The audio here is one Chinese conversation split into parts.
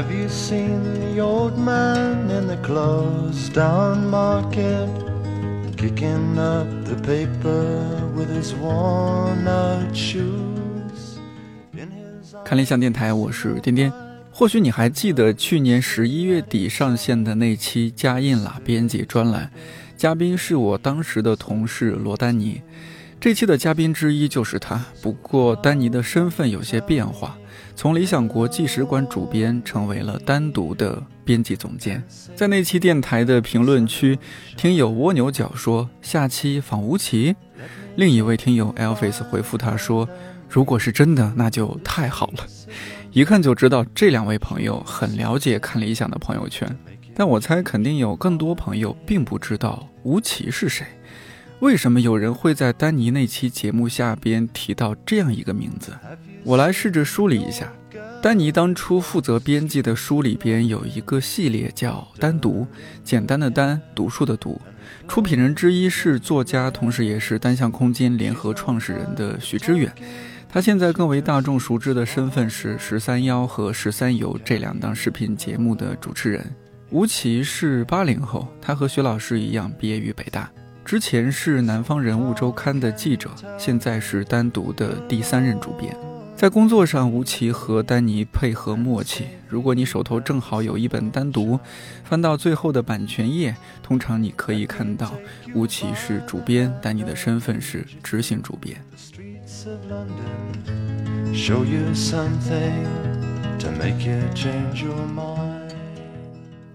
Have you seen the old man in the closed down market? Kicking up the paper with his worn out shoes. In his 看理想电台，我是颠颠。或许你还记得去年十一月底上线的那期加印啦编辑专栏，嘉宾是我当时的同事罗丹尼。这期的嘉宾之一就是他，不过丹尼的身份有些变化，从理想国纪实馆主编成为了单独的编辑总监。在那期电台的评论区，听友蜗牛角说下期访吴奇，另一位听友 Elvis 回复他说，如果是真的，那就太好了。一看就知道这两位朋友很了解看理想的朋友圈，但我猜肯定有更多朋友并不知道吴奇是谁。为什么有人会在丹尼那期节目下边提到这样一个名字？我来试着梳理一下。丹尼当初负责编辑的书里边有一个系列叫《单独》，简单的单，读书的读。出品人之一是作家，同时也是单向空间联合创始人的徐知远。他现在更为大众熟知的身份是十三幺和十三游这两档视频节目的主持人。吴奇是八零后，他和徐老师一样毕业于北大。之前是南方人物周刊的记者，现在是单独的第三任主编。在工作上，吴奇和丹尼配合默契。如果你手头正好有一本单独，翻到最后的版权页，通常你可以看到吴奇是主编，丹尼的身份是执行主编。Show you something to make you change your mind.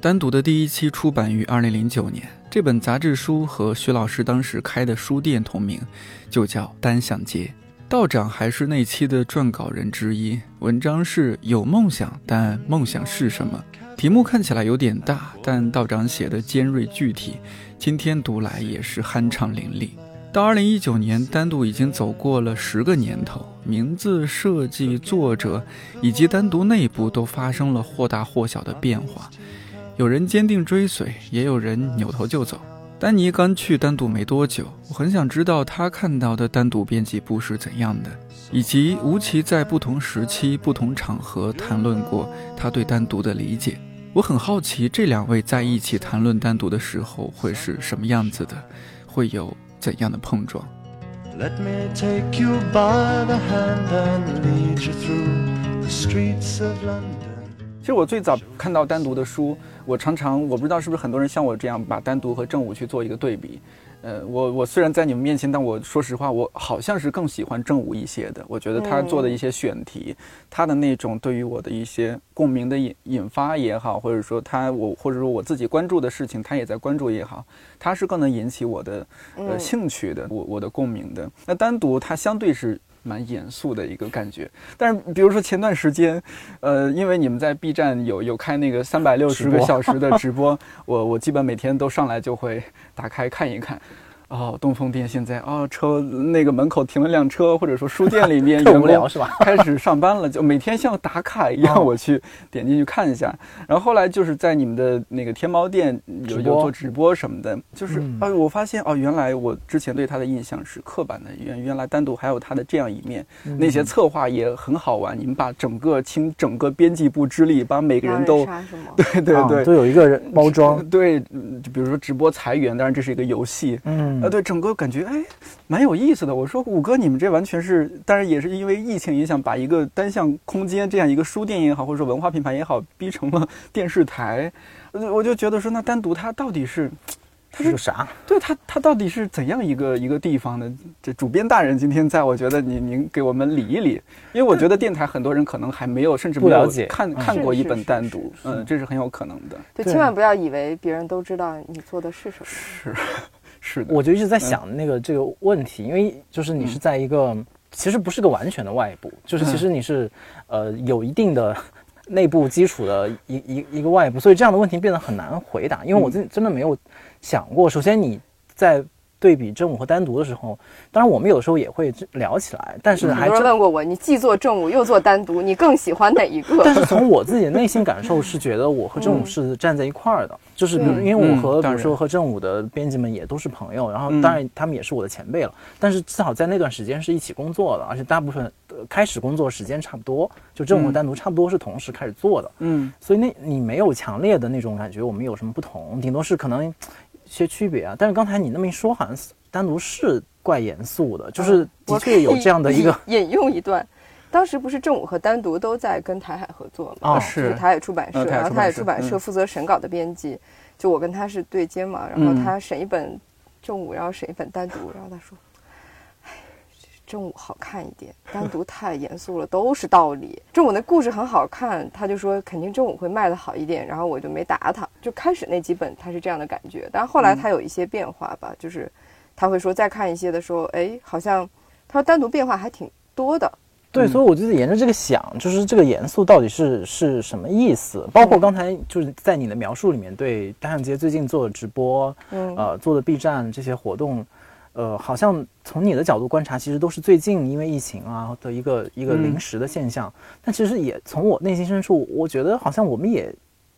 单独的第一期出版于二零零九年，这本杂志书和徐老师当时开的书店同名，就叫《单向街》。道长还是那期的撰稿人之一。文章是有梦想，但梦想是什么？题目看起来有点大，但道长写的尖锐具体，今天读来也是酣畅淋漓。到二零一九年，单独已经走过了十个年头，名字、设计、作者以及单独内部都发生了或大或小的变化。有人坚定追随，也有人扭头就走。丹尼刚去单独没多久，我很想知道他看到的单独编辑部是怎样的，以及吴奇在不同时期、不同场合谈论过他对单独的理解。我很好奇这两位在一起谈论单独的时候会是什么样子的，会有怎样的碰撞。Let me take you by the hand and lead you through the streets of London. 其实我最早看到单独的书，我常常我不知道是不是很多人像我这样把单独和正午去做一个对比。呃，我我虽然在你们面前，但我说实话，我好像是更喜欢正午一些的。我觉得他做的一些选题，他的那种对于我的一些共鸣的引引发也好，或者说他我或者说我自己关注的事情，他也在关注也好，他是更能引起我的呃兴趣的，我我的共鸣的。那单独它相对是。蛮严肃的一个感觉，但是比如说前段时间，呃，因为你们在 B 站有有开那个三百六十个小时的直播，我我基本每天都上来就会打开看一看。哦，东风店现在哦，车那个门口停了辆车，或者说书店里面 特员工无聊是吧？开始上班了，就每天像打卡一样，哦我去点进去看一下。然后后来就是在你们的那个天猫店有有做直播什么的，就是嗯啊、我发现哦，原来我之前对他的印象是刻板的，原原来单独还有他的这样一面。嗯那些策划也很好玩，你们把整个倾整个编辑部之力，把每个人都？对对啊对。都有一个人包装，对，嗯就比如说直播裁员，当然这是一个游戏，嗯呃，对，整个感觉哎，蛮有意思的。我说五哥，你们这完全是，当然也是因为疫情影响，把一个单向空间这样一个书店也好，或者说文化品牌也好，逼成了 电视台。我就我就觉得说，那单独它到底是，它是啥？对它它到底是怎样一个一个地方呢？这主编大人今天在，我觉得您您给我们理一理，因为我觉得电台很多人可能还没有，甚至没有不了解看嗯看过一本是是是是单独，嗯，这是很有可能的。对，对千万不要以为别人都知道你做的是什么。是是的，我就一直在想那个这个问题，因为就是你是在一个其实不是个完全的外部，就是其实你是呃有一定的内部基础的一一一个外部，所以这样的问题变得很难回答，因为我真真的没有想过，首先你在。对比正午和单独的时候，当然我们有时候也会聊起来，但是很多人还真问过我，你既做正午又做单独，你更喜欢哪一个？但是从我自己的内心感受是觉得我和正午是站在一块儿的，就是比如因为我和比如说和正午的编辑们也都是朋友，然后嗯。当然他们也是我的前辈了，但是至少在那段时间是一起工作的，而且大部分呃开始工作时间差不多，就正午和嗯单独差不多是同时开始做的，嗯。所以那你没有强烈的那种感觉我们有什么不同，顶多是可能一些区别啊。但是刚才你那么一说，好像是单独是怪严肃的，就是的我确有这样的一个引引用一段。当时不是正午和单独都在跟台海合作嘛？哦就是台海出版社，然后台海出版社嗯负责审稿的编辑，就我跟他是对接嘛，然后他审一本正午，然后审一本单独，然后他说：“哎，正午好看一点，单独太严肃了，都是道理。正午那故事很好看，他就说肯定正午会卖的好一点，然后我就没打他。就开始那几本他是这样的感觉，但是后来他有一些变化吧，就是他会说再看一些的时候，哎，好像他说单独变化还挺多的。对，所以我就沿着这个想，就是这个严肃到底是是什么意思？包括刚才就是在你的描述里面，对单向街最近做的直播，嗯呃，做的 B 站这些活动，呃，好像从你的角度观察，其实都是最近因为疫情啊的一个一个嗯临时的现象。但其实也从我内心深处，我觉得好像我们也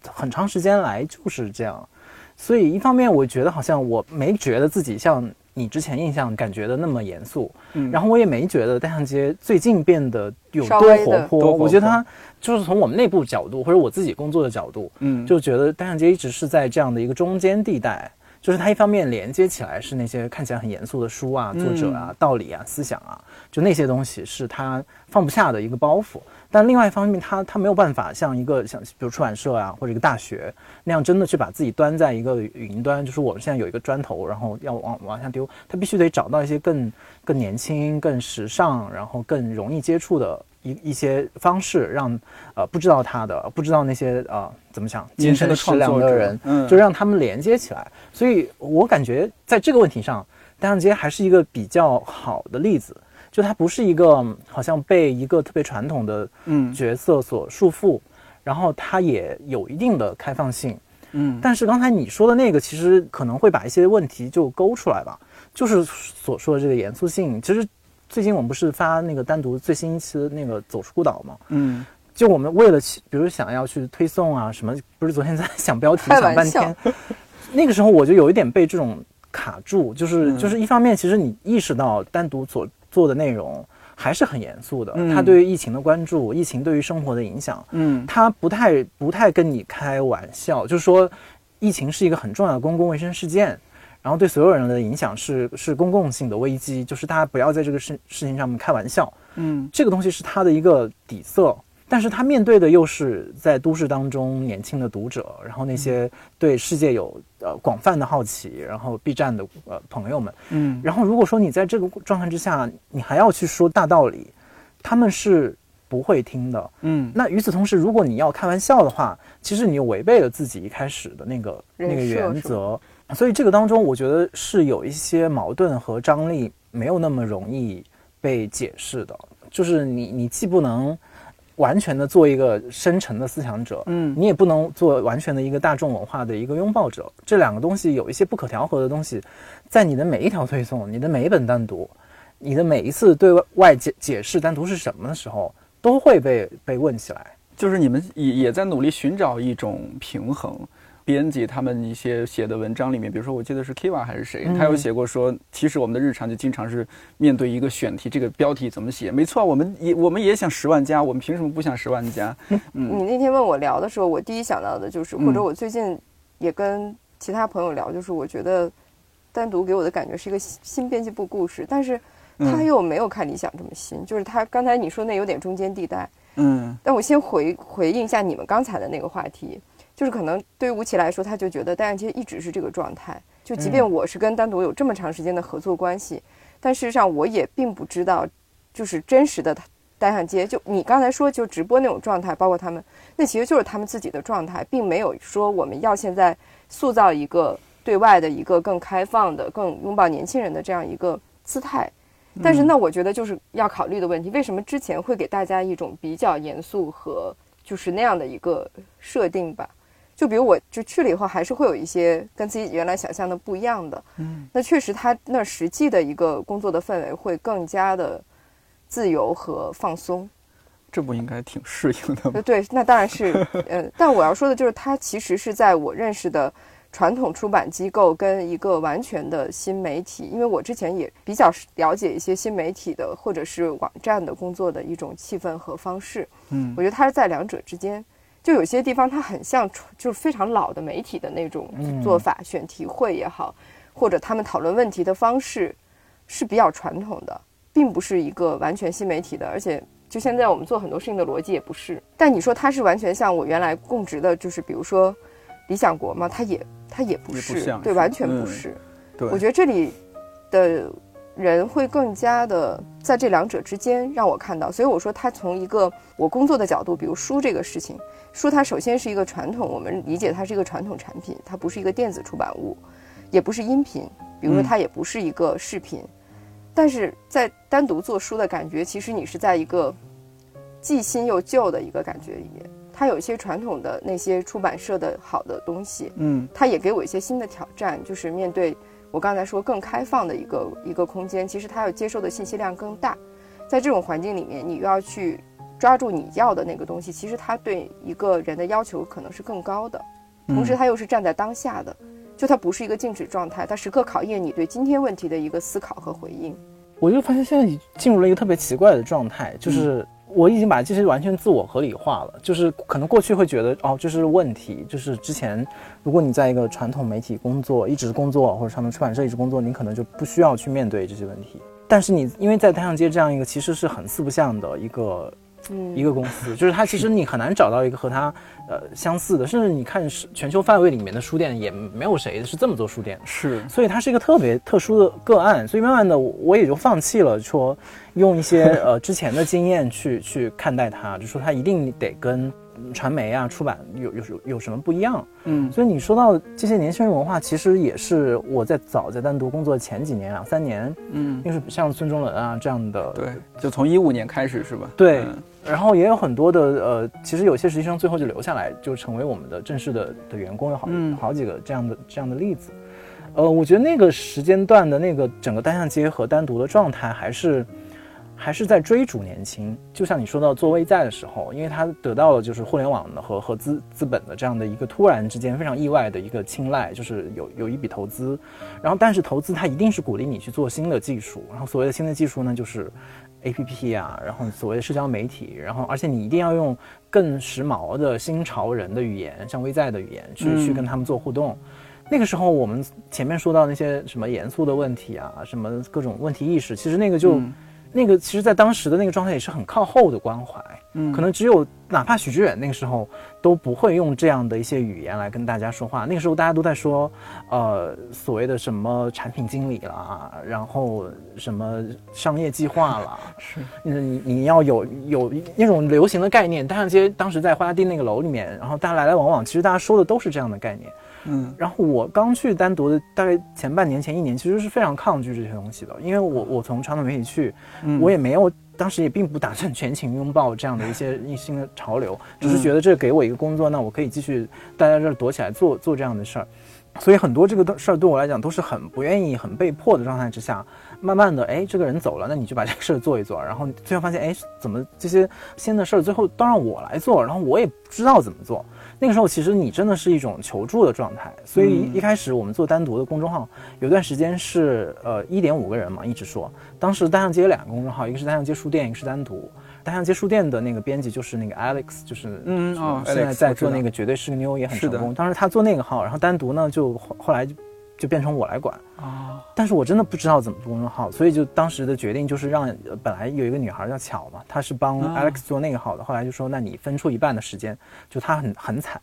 很长时间来就是这样。所以一方面，我觉得好像我没觉得自己像你之前印象感觉的那么严肃，嗯然后我也没觉得单向街最近变得有多活泼。多活泼我觉得它就是从我们内部角度或者我自己工作的角度，嗯就觉得单向街一直是在这样的一个中间地带。就是它一方面连接起来是那些看起来很严肃的书啊、作者啊、道理啊、思想啊，就那些东西是它放不下的一个包袱。但另外一方面，它它没有办法像一个像比如出版社啊或者一个大学那样真的去把自己端在一个云端，就是我们现在有一个砖头，然后要往往下丢，它必须得找到一些更更年轻、更时尚，然后更容易接触的一一些方式，让呃不知道他的、不知道那些呃怎么讲精神的创作者的人，嗯就让他们连接起来。所以我感觉在这个问题上，单向街还是一个比较好的例子。就它不是一个嗯好像被一个特别传统的嗯角色所束缚，然后它也有一定的开放性。嗯但是刚才你说的那个，其实可能会把一些问题就勾出来吧，就是所说的这个严肃性。其实最近我们不是发那个单独最新一期的那个《走出孤岛》吗？嗯就我们为了去，比如想要去推送啊什么，不是昨天在想标题想半天，那个时候我就有一点被这种卡住，就是、嗯。就是一方面，其实你意识到单独所做的内容还是很严肃的，嗯。他对于疫情的关注，疫情对于生活的影响，嗯。他不太不太跟你开玩笑，就是说，疫情是一个很重要的公共卫生事件，然后对所有人的影响是是公共性的危机，就是大家不要在这个事事情上面开玩笑，嗯。这个东西是他的一个底色。但是他面对的又是在都市当中年轻的读者，然后那些对世界有呃广泛的好奇，然后 B 站的呃朋友们，嗯。然后如果说你在这个状态之下，你还要去说大道理，他们是不会听的。嗯。那与此同时，如果你要开玩笑的话，其实你又违背了自己一开始的那个那个原则，所以这个当中，我觉得是有一些矛盾和张力没有那么容易被解释的。就是你你既不能完全的做一个深沉的思想者，嗯你也不能做完全的一个大众文化的一个拥抱者。这两个东西有一些不可调和的东西，在你的每一条推送、你的每一本单独、你的每一次对外解解释单独是什么的时候，都会被被问起来。就是你们也也在努力寻找一种平衡。编辑他们一些写的文章里面，比如说我记得是 Kiva 还是谁，嗯他有写过说，其实我们的日常就经常是面对一个选题，这个标题怎么写？没错，我们也我们也想十万加，我们凭什么不想十万加？嗯你那天问我聊的时候，我第一想到的就是，嗯或者我最近也跟其他朋友聊，就是我觉得单独给我的感觉是一个新新编辑部故事，但是他嗯又没有看理想这么新，就是他刚才你说那有点中间地带。嗯但我先回回应一下你们刚才的那个话题，就是可能对于吴奇来说，他就觉得单向街一直是这个状态，就即便嗯我是跟单独有这么长时间的合作关系，但事实上我也并不知道，就是真实的单向街，就你刚才说就直播那种状态，包括他们，那其实就是他们自己的状态，并没有说我们要现在塑造一个对外的一个更开放的、更拥抱年轻人的这样一个姿态。但是，那我觉得就是要考虑的问题，为什么之前会给大家一种比较严肃和就是那样的一个设定吧？就比如我就去了以后，还是会有一些跟自己原来想象的不一样的。嗯，那确实他那实际的一个工作的氛围会更加的自由和放松。这不应该挺适应的吗？对，那当然是。呃，但我要说的就是，它其实是在我认识的传统出版机构跟一个完全的新媒体，因为我之前也比较了解一些新媒体的或者是网站的工作的一种气氛和方式。嗯，我觉得它是在两者之间。就有些地方它很像，就是非常老的媒体的那种做法，选题会也好，或者他们讨论问题的方式是比较传统的，并不是一个完全新媒体的。而且，就现在我们做很多事情的逻辑也不是。但你说它是完全像我原来供职的，就是比如说理想国嘛，它也它也不是，对，完全不是。对，我觉得这里的。人会更加的在这两者之间让我看到，所以我说他从一个我工作的角度，比如书这个事情，书它首先是一个传统，我们理解它是一个传统产品，它不是一个电子出版物，也不是音频，比如说它也不是一个视频，但是在单独做书的感觉，其实你是在一个既新又旧的一个感觉里面，它有一些传统的那些出版社的好的东西，嗯，它也给我一些新的挑战，就是面对。我刚才说更开放的一个一个空间，其实它要接受的信息量更大，在这种环境里面，你又要去抓住你要的那个东西，其实它对一个人的要求可能是更高的，同时它又是站在当下的，就它不是一个静止状态，它时刻考验你对今天问题的一个思考和回应。我就发现现在进入了一个特别奇怪的状态，就是。我已经把这些完全自我合理化了，就是可能过去会觉得哦，这是问题，就是之前如果你在一个传统媒体工作，一直工作或者传统出版社一直工作，你可能就不需要去面对这些问题。但是你因为在太阳街这样一个其实是很四不像的一个。一个公司，就是它，其实你很难找到一个和它，呃，相似的，甚至你看是全球范围里面的书店，也没有谁是这么做书店，是，所以它是一个特别特殊的个案，所以慢慢的我也就放弃了说用一些呃之前的经验去去看待它，就说它一定得跟。传媒啊，出版有有有什么不一样？嗯，所以你说到这些年轻人文化，其实也是我在早在单独工作前几年两三年，嗯，就是像孙中伦啊这样的，对，就从一五年开始是吧？对，然后也有很多的呃，其实有些实习生最后就留下来，就成为我们的正式的的员工，有好好几个这样的这样的例子。呃，我觉得那个时间段的那个整个单向街和单独的状态还是。还是在追逐年轻，就像你说到做微在的时候，因为他得到了就是互联网的和和资资本的这样的一个突然之间非常意外的一个青睐，就是有有一笔投资，然后但是投资它一定是鼓励你去做新的技术，然后所谓的新的技术呢就是 A P P 啊，然后所谓的社交媒体，然后而且你一定要用更时髦的新潮人的语言，像微在的语言去去跟他们做互动。那个时候我们前面说到那些什么严肃的问题啊，什么各种问题意识，其实那个就。那个其实，在当时的那个状态也是很靠后的关怀，嗯，可能只有哪怕许知远那个时候都不会用这样的一些语言来跟大家说话。那个时候大家都在说，呃，所谓的什么产品经理啦，然后什么商业计划啦，是，你你要有有那种流行的概念。大街当时在花家地那个楼里面，然后大家来来往往，其实大家说的都是这样的概念。嗯，然后我刚去单独的大概前半年前一年，其实是非常抗拒这些东西的，因为我我从传统媒体去，我也没有当时也并不打算全情拥抱这样的一些一新的潮流，只是觉得这给我一个工作，那我可以继续待在这儿躲起来做做这样的事儿，所以很多这个事儿对我来讲都是很不愿意、很被迫的状态之下，慢慢的，哎，这个人走了，那你就把这个事儿做一做，然后最后发现，哎，怎么这些新的事儿最后都让我来做，然后我也不知道怎么做。那个时候，其实你真的是一种求助的状态，所以一开始我们做单独的公众号，有段时间是呃一点五个人嘛，一直说。当时单向街有两个公众号，一个是单向街书店，一个是单独。单向街书店的那个编辑就是那个 Alex，就是嗯哦，现在在做那个绝对是个妞也很成功。当时他做那个号，然后单独呢就后来。就变成我来管啊，但是我真的不知道怎么做公众号，所以就当时的决定就是让本来有一个女孩叫巧嘛，她是帮 Alex 做那个号的，后来就说那你分出一半的时间，就她很很惨，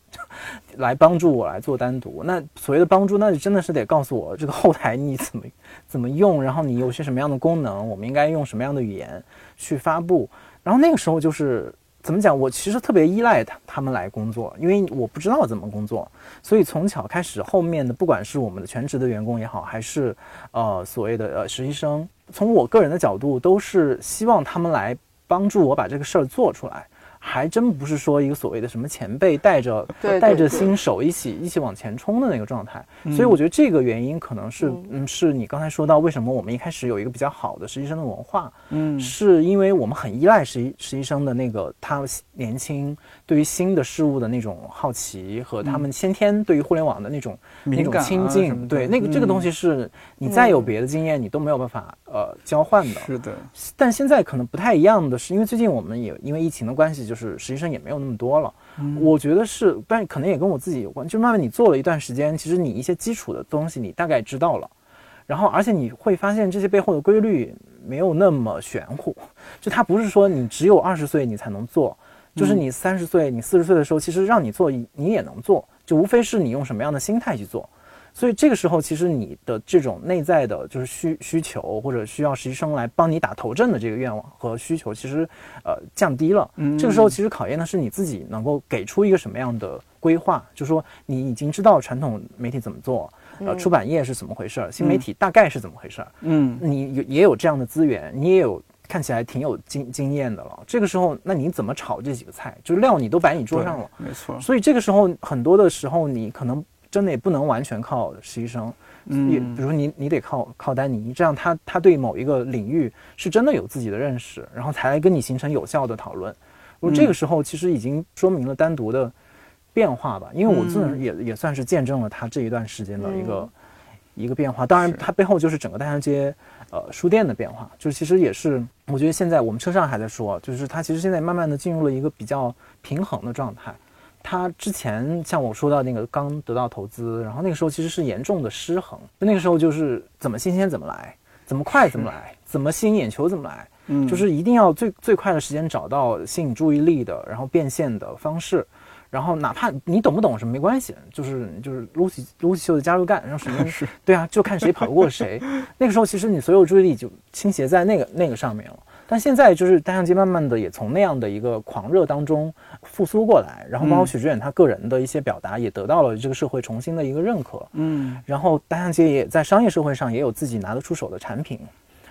来帮助我来做单独。那所谓的帮助，那就真的是得告诉我这个后台你怎么怎么用，然后你有些什么样的功能，我们应该用什么样的语言去发布。然后那个时候就是。怎么讲？我其实特别依赖他他们来工作，因为我不知道怎么工作，所以从小开始，后面的不管是我们的全职的员工也好，还是呃所谓的呃实习生，从我个人的角度，都是希望他们来帮助我把这个事儿做出来。还真不是说一个所谓的什么前辈带着对带着新手一起一起往前冲的那个状态。所以我觉得这个原因可能是，嗯，是你刚才说到为什么我们一开始有一个比较好的实习生的文化，嗯。是因为我们很依赖实习实习生的那个他年轻对于新的事物的那种好奇和他们先天对于互联网的那种、那种敏感亲近，对那个这个嗯东西是你再有别的经验你都没有办法呃交换的。是的，但现在可能不太一样的是，因为最近我们也因为疫情的关系，就是实习生也没有那么多了。我觉得是，但可能也跟我自己有关。就慢慢你做了一段时间，其实你一些基础的东西你大概知道了，然后而且你会发现这些背后的规律没有那么玄乎，就它不是说你只有二十岁你才能做，就是你三十岁、你四十岁的时候，其实让你做你也能做，就无非是你用什么样的心态去做。所以这个时候，其实你的这种内在的，就是需需求或者需要实习生来帮你打头阵的这个愿望和需求，其实呃降低了。嗯这个时候，其实考验的是你自己能够给出一个什么样的规划，就是说你已经知道传统媒体怎么做，呃，出版业是怎么回事儿，新媒体大概是怎么回事儿，嗯你有也有这样的资源，你也有看起来挺有经经验的了。这个时候，那你怎么炒这几个菜？就是料你都摆你桌上了。没错，所以这个时候，很多的时候你可能真的也不能完全靠实习生，嗯也比如说你你得靠靠丹尼，这样他他对某一个领域是真的有自己的认识，然后才来跟你形成有效的讨论。我这个时候其实已经说明了单独的变化吧，因为我自己也、也算是见证了他这一段时间的一个、嗯一个变化。当然，它背后就是整个大象街呃书店的变化，就是其实也是我觉得现在我们车上还在说，就是它其实现在慢慢的进入了一个比较平衡的状态。它之前像我说到那个刚得到投资，然后那个时候其实是严重的失衡，就那个时候就是怎么新鲜怎么来，怎么快怎么来，怎么吸引眼球怎么来，嗯就是一定要最最快的时间找到吸引注意力的，然后变现的方式。然后哪怕你懂不懂什么没关系，就是就是 Lucy Lucy 秀的加入干，然后什么是对啊，就看谁跑得过谁。那个时候其实你所有注意力就倾斜在那个那个上面了。但现在就是单向街慢慢的也从那样的一个狂热当中复苏过来，然后包括嗯许知远他个人的一些表达也得到了这个社会重新的一个认可。嗯然后单向街也在商业社会上也有自己拿得出手的产品，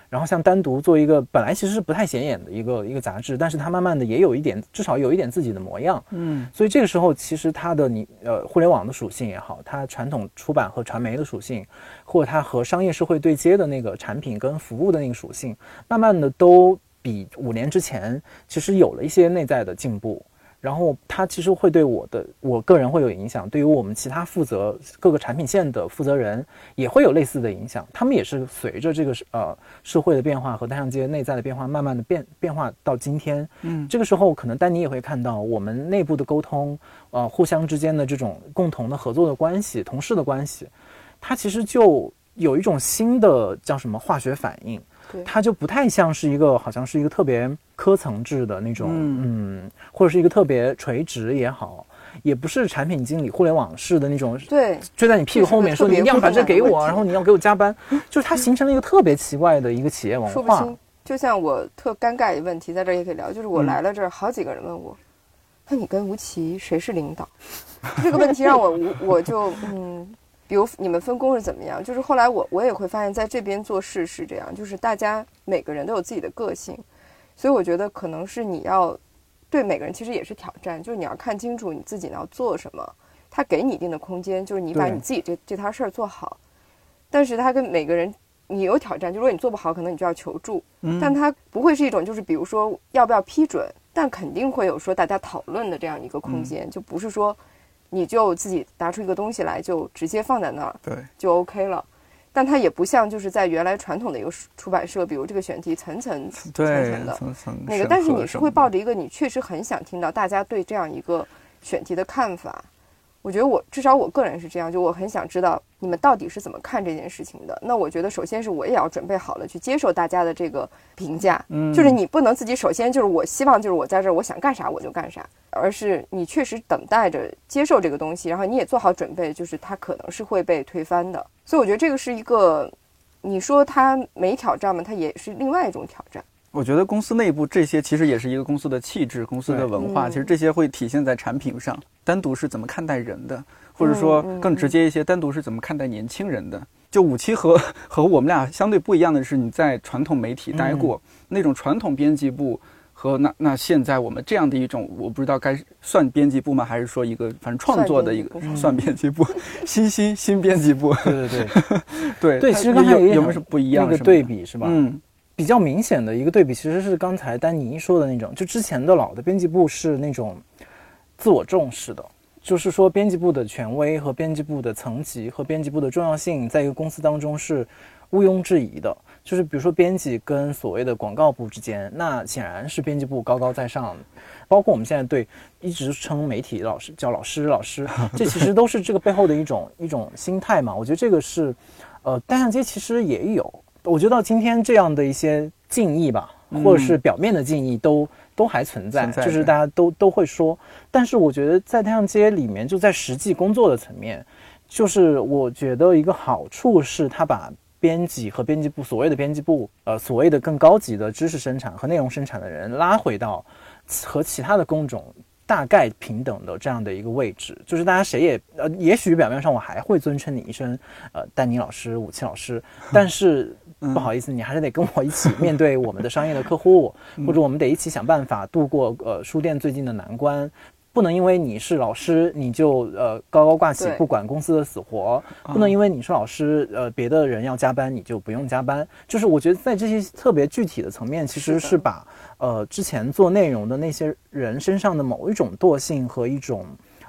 然后像单独做一个本来其实是不太显眼的一个一个杂志，但是它慢慢的也有一点，至少有一点自己的模样。嗯所以这个时候其实它的你呃互联网的属性也好，它传统出版和传媒的属性，或者它和商业社会对接的那个产品跟服务的那个属性，慢慢的都比五年之前其实有了一些内在的进步。然后它其实会对我的我个人会有影响，对于我们其他负责各个产品线的负责人也会有类似的影响。他们也是随着这个呃社会的变化和单向街内在的变化，慢慢的变变化到今天。嗯这个时候可能丹尼也会看到我们内部的沟通，呃，互相之间的这种共同的合作的关系、同事的关系，它其实就有一种新的叫什么化学反应。对它就不太像是一个，好像是一个特别科层制的那种，嗯嗯或者是一个特别垂直也好，也不是产品经理互联网式的那种，对，追在你屁股后面说你一定要把这给我，然后你要给我加班，就是它形成了一个特别奇怪的一个企业文化说不。。就像我特尴尬一问题，在这儿也可以聊，就是我嗯来了这儿，好几个人问我，那你跟吴奇谁是领导？这个问题让我无我就嗯，比如你们分工是怎么样？就是后来我我也会发现，在这边做事是这样，就是大家每个人都有自己的个性，所以我觉得可能是你要对每个人其实也是挑战，就是你要看清楚你自己要做什么，他给你一定的空间，就是你把你自己这这摊事儿做好，但是他跟每个人。你有挑战，就如果你做不好，可能你就要求助。嗯但他不会是一种就是比如说要不要批准，但肯定会有说大家讨论的这样一个空间，就不是说你就自己拿出一个东西来就直接放在那儿对就 OK 了。但它也不像就是在原来传统的一个出出版社，比如这个选题层层层层的层层那个，但是你是会抱着一个你确实很想听到大家对这样一个选题的看法。我觉得我至少我个人是这样，就我很想知道你们到底是怎么看这件事情的。那我觉得首先是我也要准备好了去接受大家的这个评价，嗯就是你不能自己首先就是我希望就是我在这儿我想干啥我就干啥，而是你确实等待着接受这个东西，然后你也做好准备，就是它可能是会被推翻的。所以我觉得这个是一个，你说它没挑战吗？它也是另外一种挑战。我觉得公司内部这些其实也是一个公司的气质、公司的文化，嗯其实这些会体现在产品上。单独是怎么看待人的，或者说更直接一些，单独是怎么看待年轻人的。就五七和和我们俩相对不一样的是，你在传统媒体待过，那种传统编辑部和那那现在我们这样的一种，我不知道该算编辑部吗？还是说一个反正创作的一个算编辑部，新新新编辑部？对对对对对，其实刚才有有没有什么不一样那个对比是吧？嗯，比较明显的一个对比其实是刚才丹尼说的那种，就之前的老的编辑部是那种自我重视的，就是说编辑部的权威和编辑部的层级和编辑部的重要性，在一个公司当中是毋庸置疑的。就是比如说编辑跟所谓的广告部之间，那显然是编辑部高高在上。包括我们现在对一直称媒体老师叫老师老师，这其实都是这个背后的一种一种心态嘛。我觉得这个是，呃，单向街其实也有。我觉得到今天这样的一些敬意吧，或者是表面的敬意都都还存在，就是大家都都会说。但是我觉得在太阳街里面，就在实际工作的层面，就是我觉得一个好处是，他把。编辑和编辑部所谓的编辑部，呃，所谓的更高级的知识生产和内容生产的人拉回到和其他的工种大概平等的这样的一个位置，就是大家谁也呃，也许表面上我还会尊称你一声呃丹尼老师、武器老师，但是不好意思，你还是得跟我一起面对我们的商业的客户，或者我们得一起想办法度过呃书店最近的难关。不能因为你是老师，你就呃高高挂起，不管公司的死活；不能因为你是老师，呃别的人要加班，你就不用加班。就是我觉得在这些特别具体的层面，其实是把呃之前做内容的那些人身上的某一种惰性和一种。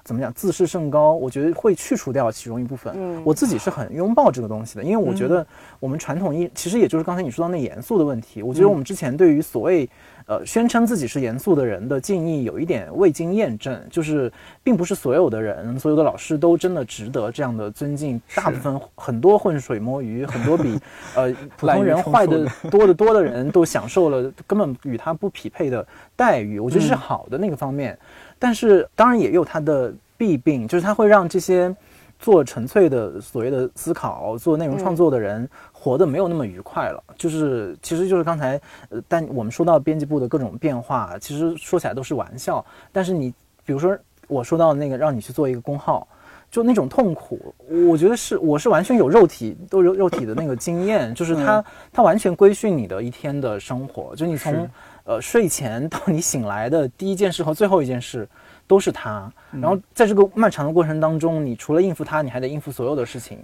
怎么讲？自视甚高，我觉得会去除掉其中一部分。嗯，我自己是很拥抱这个东西的，因为我觉得我们传统意其实也就是刚才你说到那严肃的问题。我觉得我们之前对于所谓呃宣称自己是严肃的人的敬意有一点未经验证，就是并不是所有的人、所有的老师都真的值得这样的尊敬。大部分很多浑水摸鱼，很多比呃普通人坏的多得多的人都享受了根本与他不匹配的待遇。我觉得是好的那个方面。但是当然也有它的弊病，就是它会让这些做纯粹的所谓的思考、做内容创作的人活得没有那么愉快了。就是其实就是刚才，呃，但我们说到编辑部的各种变化，其实说起来都是玩笑。但是你比如说我说到那个让你去做一个公号，就那种痛苦，我觉得是我是完全有肉体都有肉体的那个经验，就是它它完全规训你的一天的生活，就你从。呃，睡前到你醒来的第一件事和最后一件事，都是他。然后在这个漫长的过程当中，你除了应付他，你还得应付所有的事情。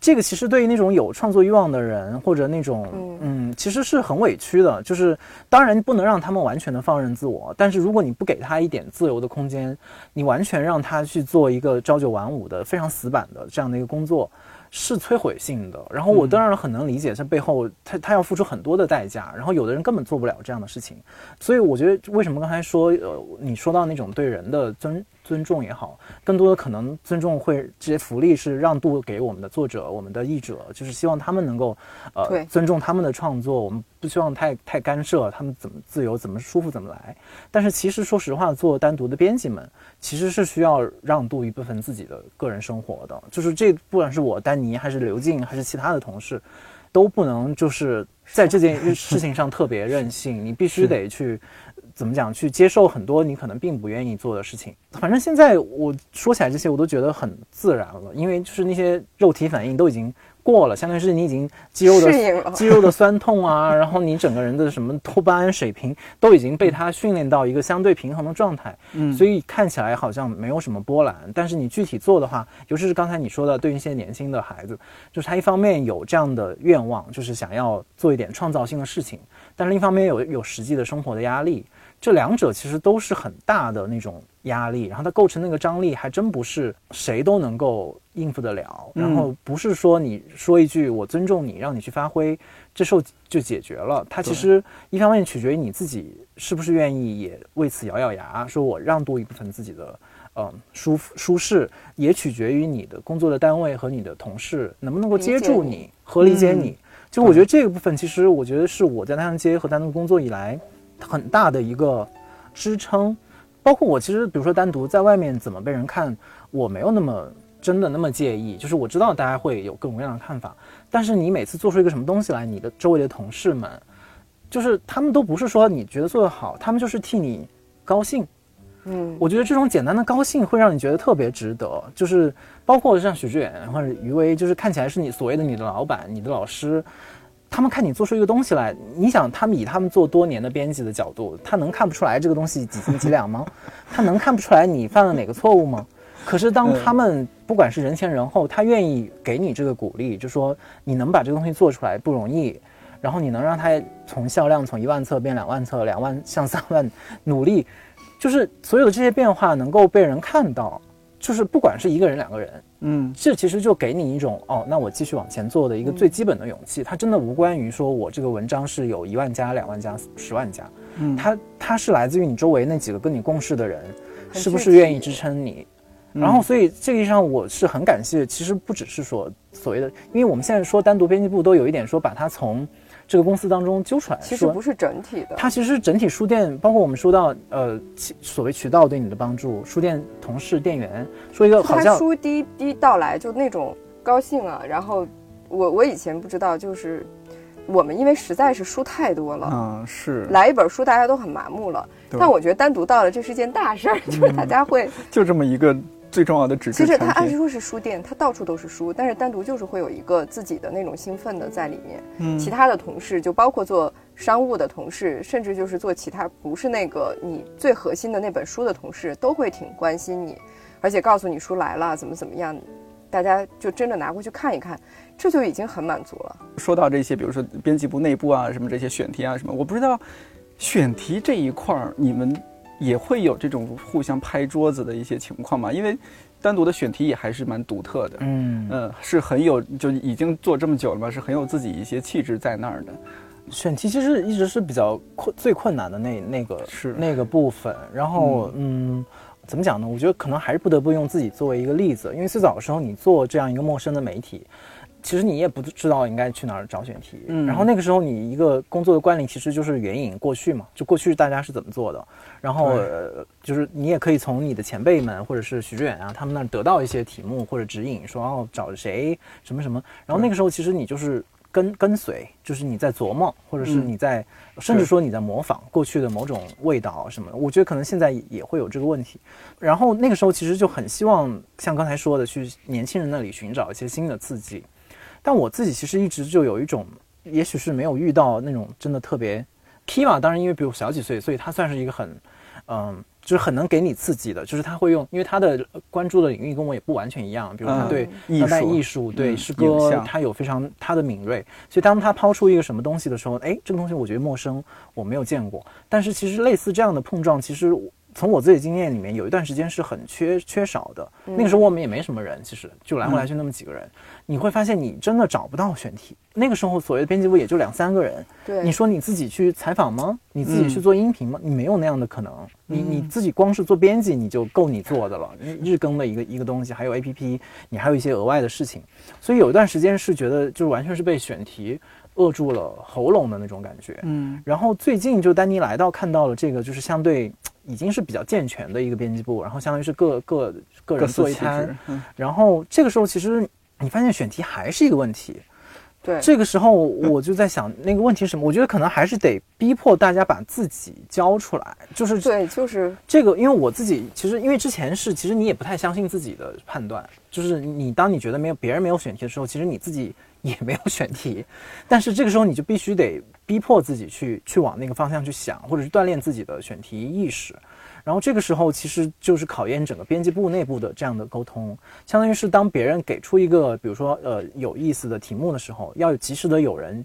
这个其实对于那种有创作欲望的人，或者那种嗯，其实是很委屈的。就是当然不能让他们完全的放任自我，但是如果你不给他一点自由的空间，你完全让他去做一个朝九晚五的非常死板的这样的一个工作。是摧毁性的，然后我当然很能理解这背后他他要付出很多的代价，然后有的人根本做不了这样的事情，所以我觉得为什么刚才说呃你说到那种对人的尊。尊重也好，更多的可能尊重会这些福利是让渡给我们的作者、我们的译者，就是希望他们能够，呃，尊重他们的创作。我们不希望太太干涉他们怎么自由、怎么舒服怎么来。但是其实说实话，做单独的编辑们其实是需要让渡一部分自己的个人生活的。就是这不管是我丹尼还是刘静还是其他的同事，都不能就是在这件 事情上特别任性。你必须得去。怎么讲？去接受很多你可能并不愿意做的事情。反正现在我说起来这些，我都觉得很自然了，因为就是那些肉体反应都已经过了，相当于是你已经肌肉的肌肉的酸痛啊，然后你整个人的什么多巴胺水平都已经被它训练到一个相对平衡的状态。嗯，所以看起来好像没有什么波澜。但是你具体做的话，尤其是刚才你说的，对于一些年轻的孩子，就是他一方面有这样的愿望，就是想要做一点创造性的事情，但是另一方面有有实际的生活的压力。这两者其实都是很大的那种压力，然后它构成那个张力，还真不是谁都能够应付得了。然后不是说你说一句“我尊重你，让你去发挥”，这事就解决了。它其实一方面取决于你自己是不是愿意也为此咬咬牙，说我让渡一部分自己的嗯舒舒适，也取决于你的工作的单位和你的同事能不能够接住你和理解你。就我觉得这个部分，其实我觉得是我在南阳街和单独工作以来。很大的一个支撑，包括我其实，比如说单独在外面怎么被人看，我没有那么真的那么介意。就是我知道大家会有各种各样的看法，但是你每次做出一个什么东西来，你的周围的同事们，就是他们都不是说你觉得做得好，他们就是替你高兴。嗯，我觉得这种简单的高兴会让你觉得特别值得。就是包括像许志远或者余威，就是看起来是你所谓的你的老板、你的老师。他们看你做出一个东西来，你想他们以他们做多年的编辑的角度，他能看不出来这个东西几斤几两吗？他能看不出来你犯了哪个错误吗？可是当他们不管是人前人后，他愿意给你这个鼓励，就说你能把这个东西做出来不容易，然后你能让他从销量从一万册变两万册，两万向三万努力，就是所有的这些变化能够被人看到，就是不管是一个人两个人，嗯，这其实就给你一种哦，那我继续往前做的一个最基本的勇气。它真的无关于说我这个文章是有一万加、两万加、十万加，嗯它它是来自于你周围那几个跟你共事的人，是不是愿意支撑你。然后，所以这个意义上，我是很感谢。其实不只是说所谓的，因为我们现在说单独编辑部，都有一点说把它从这个公司当中揪出来，其实不是整体的，它其实是整体书店，包括我们说到呃其所谓渠道对你的帮助，书店同事、店员，说一个好他像书第一第一到来就那种高兴啊。然后我我以前不知道，就是我们因为实在是书太多了，嗯是，来一本书大家都很麻木了。但我觉得单独到了这是件大事儿，就是大家会。就这么一个最重要的纸质其实它，按说是书店，它到处都是书，但是单独就是会有一个自己的那种兴奋的在里面。嗯其他的同事就包括做商务的同事，甚至就是做其他不是那个你最核心的那本书的同事，都会挺关心你，而且告诉你书来了，怎么怎么样，大家就真的拿过去看一看，这就已经很满足了。说到这些，比如说编辑部内部啊，什么这些选题啊，什么，我不知道选题这一块儿你们也会有这种互相拍桌子的一些情况嘛？因为单独的选题也还是蛮独特的，嗯嗯，是很有，就已经做这么久了嘛，是很有自己一些气质在那儿的。选题其实一直是比较困最困难的那那个是那个部分。然后嗯怎么讲呢？我觉得可能还是不得不用自己作为一个例子，因为最早的时候你做这样一个陌生的媒体。其实你也不知道应该去哪儿找选题，嗯然后那个时候你一个工作的惯例其实就是援引过去嘛，就过去大家是怎么做的，然后、呃、就是你也可以从你的前辈们或者是徐志远啊他们那儿得到一些题目或者指引，说哦找谁什么什么，然后那个时候其实你就是跟跟随，就是你在琢磨，或者是嗯你在，甚至说你在模仿过去的某种味道什么的。我觉得可能现在也也会有这个问题。然后那个时候其实就很希望像刚才说的，去年轻人那里寻找一些新的刺激。但我自己其实一直就有一种，也许是没有遇到那种真的特别嘛，当然因为比我小几岁，所以他算是一个很，嗯。就是很能给你刺激的，就是他会用，因为他的关注的领域跟我也不完全一样，比如他嗯对艺当代术艺术、对诗歌像，他有非常他的敏锐，所以当他抛出一个什么东西的时候，哎，这个东西我觉得陌生，我没有见过。但是其实类似这样的碰撞，其实从我自己经验里面，有一段时间是很缺缺少的。那个时候我们也没什么人，其实就来回来去那么几个人，你会发现你真的找不到选题。那个时候所谓的编辑部也就两三个人，对，你说你自己去采访吗？你自己去做音频吗？你没有那样的可能。你你自己光是做编辑，你就够你做的了。日更的一个一个东西，还有 A P P，你还有一些额外的事情。所以有一段时间是觉得，就是完全是被选题扼住了喉咙的那种感觉。嗯然后最近就丹尼来到，看到了这个就是相对已经是比较健全的一个编辑部，然后相当于是各各个各人做一摊。嗯然后这个时候其实你发现选题还是一个问题。对，这个时候我就在想，那个问题是什么？我觉得可能还是得逼迫大家把自己交出来，就是对，就是这个，因为我自己其实因为之前是，其实你也不太相信自己的判断，就是你当你觉得没有别人没有选题的时候，其实你自己也没有选题，但是这个时候你就必须得逼迫自己去去往那个方向去想，或者是锻炼自己的选题意识。然后这个时候其实就是考验整个编辑部内部的这样的沟通，相当于是当别人给出一个比如说呃有意思的题目的时候，要及时的有人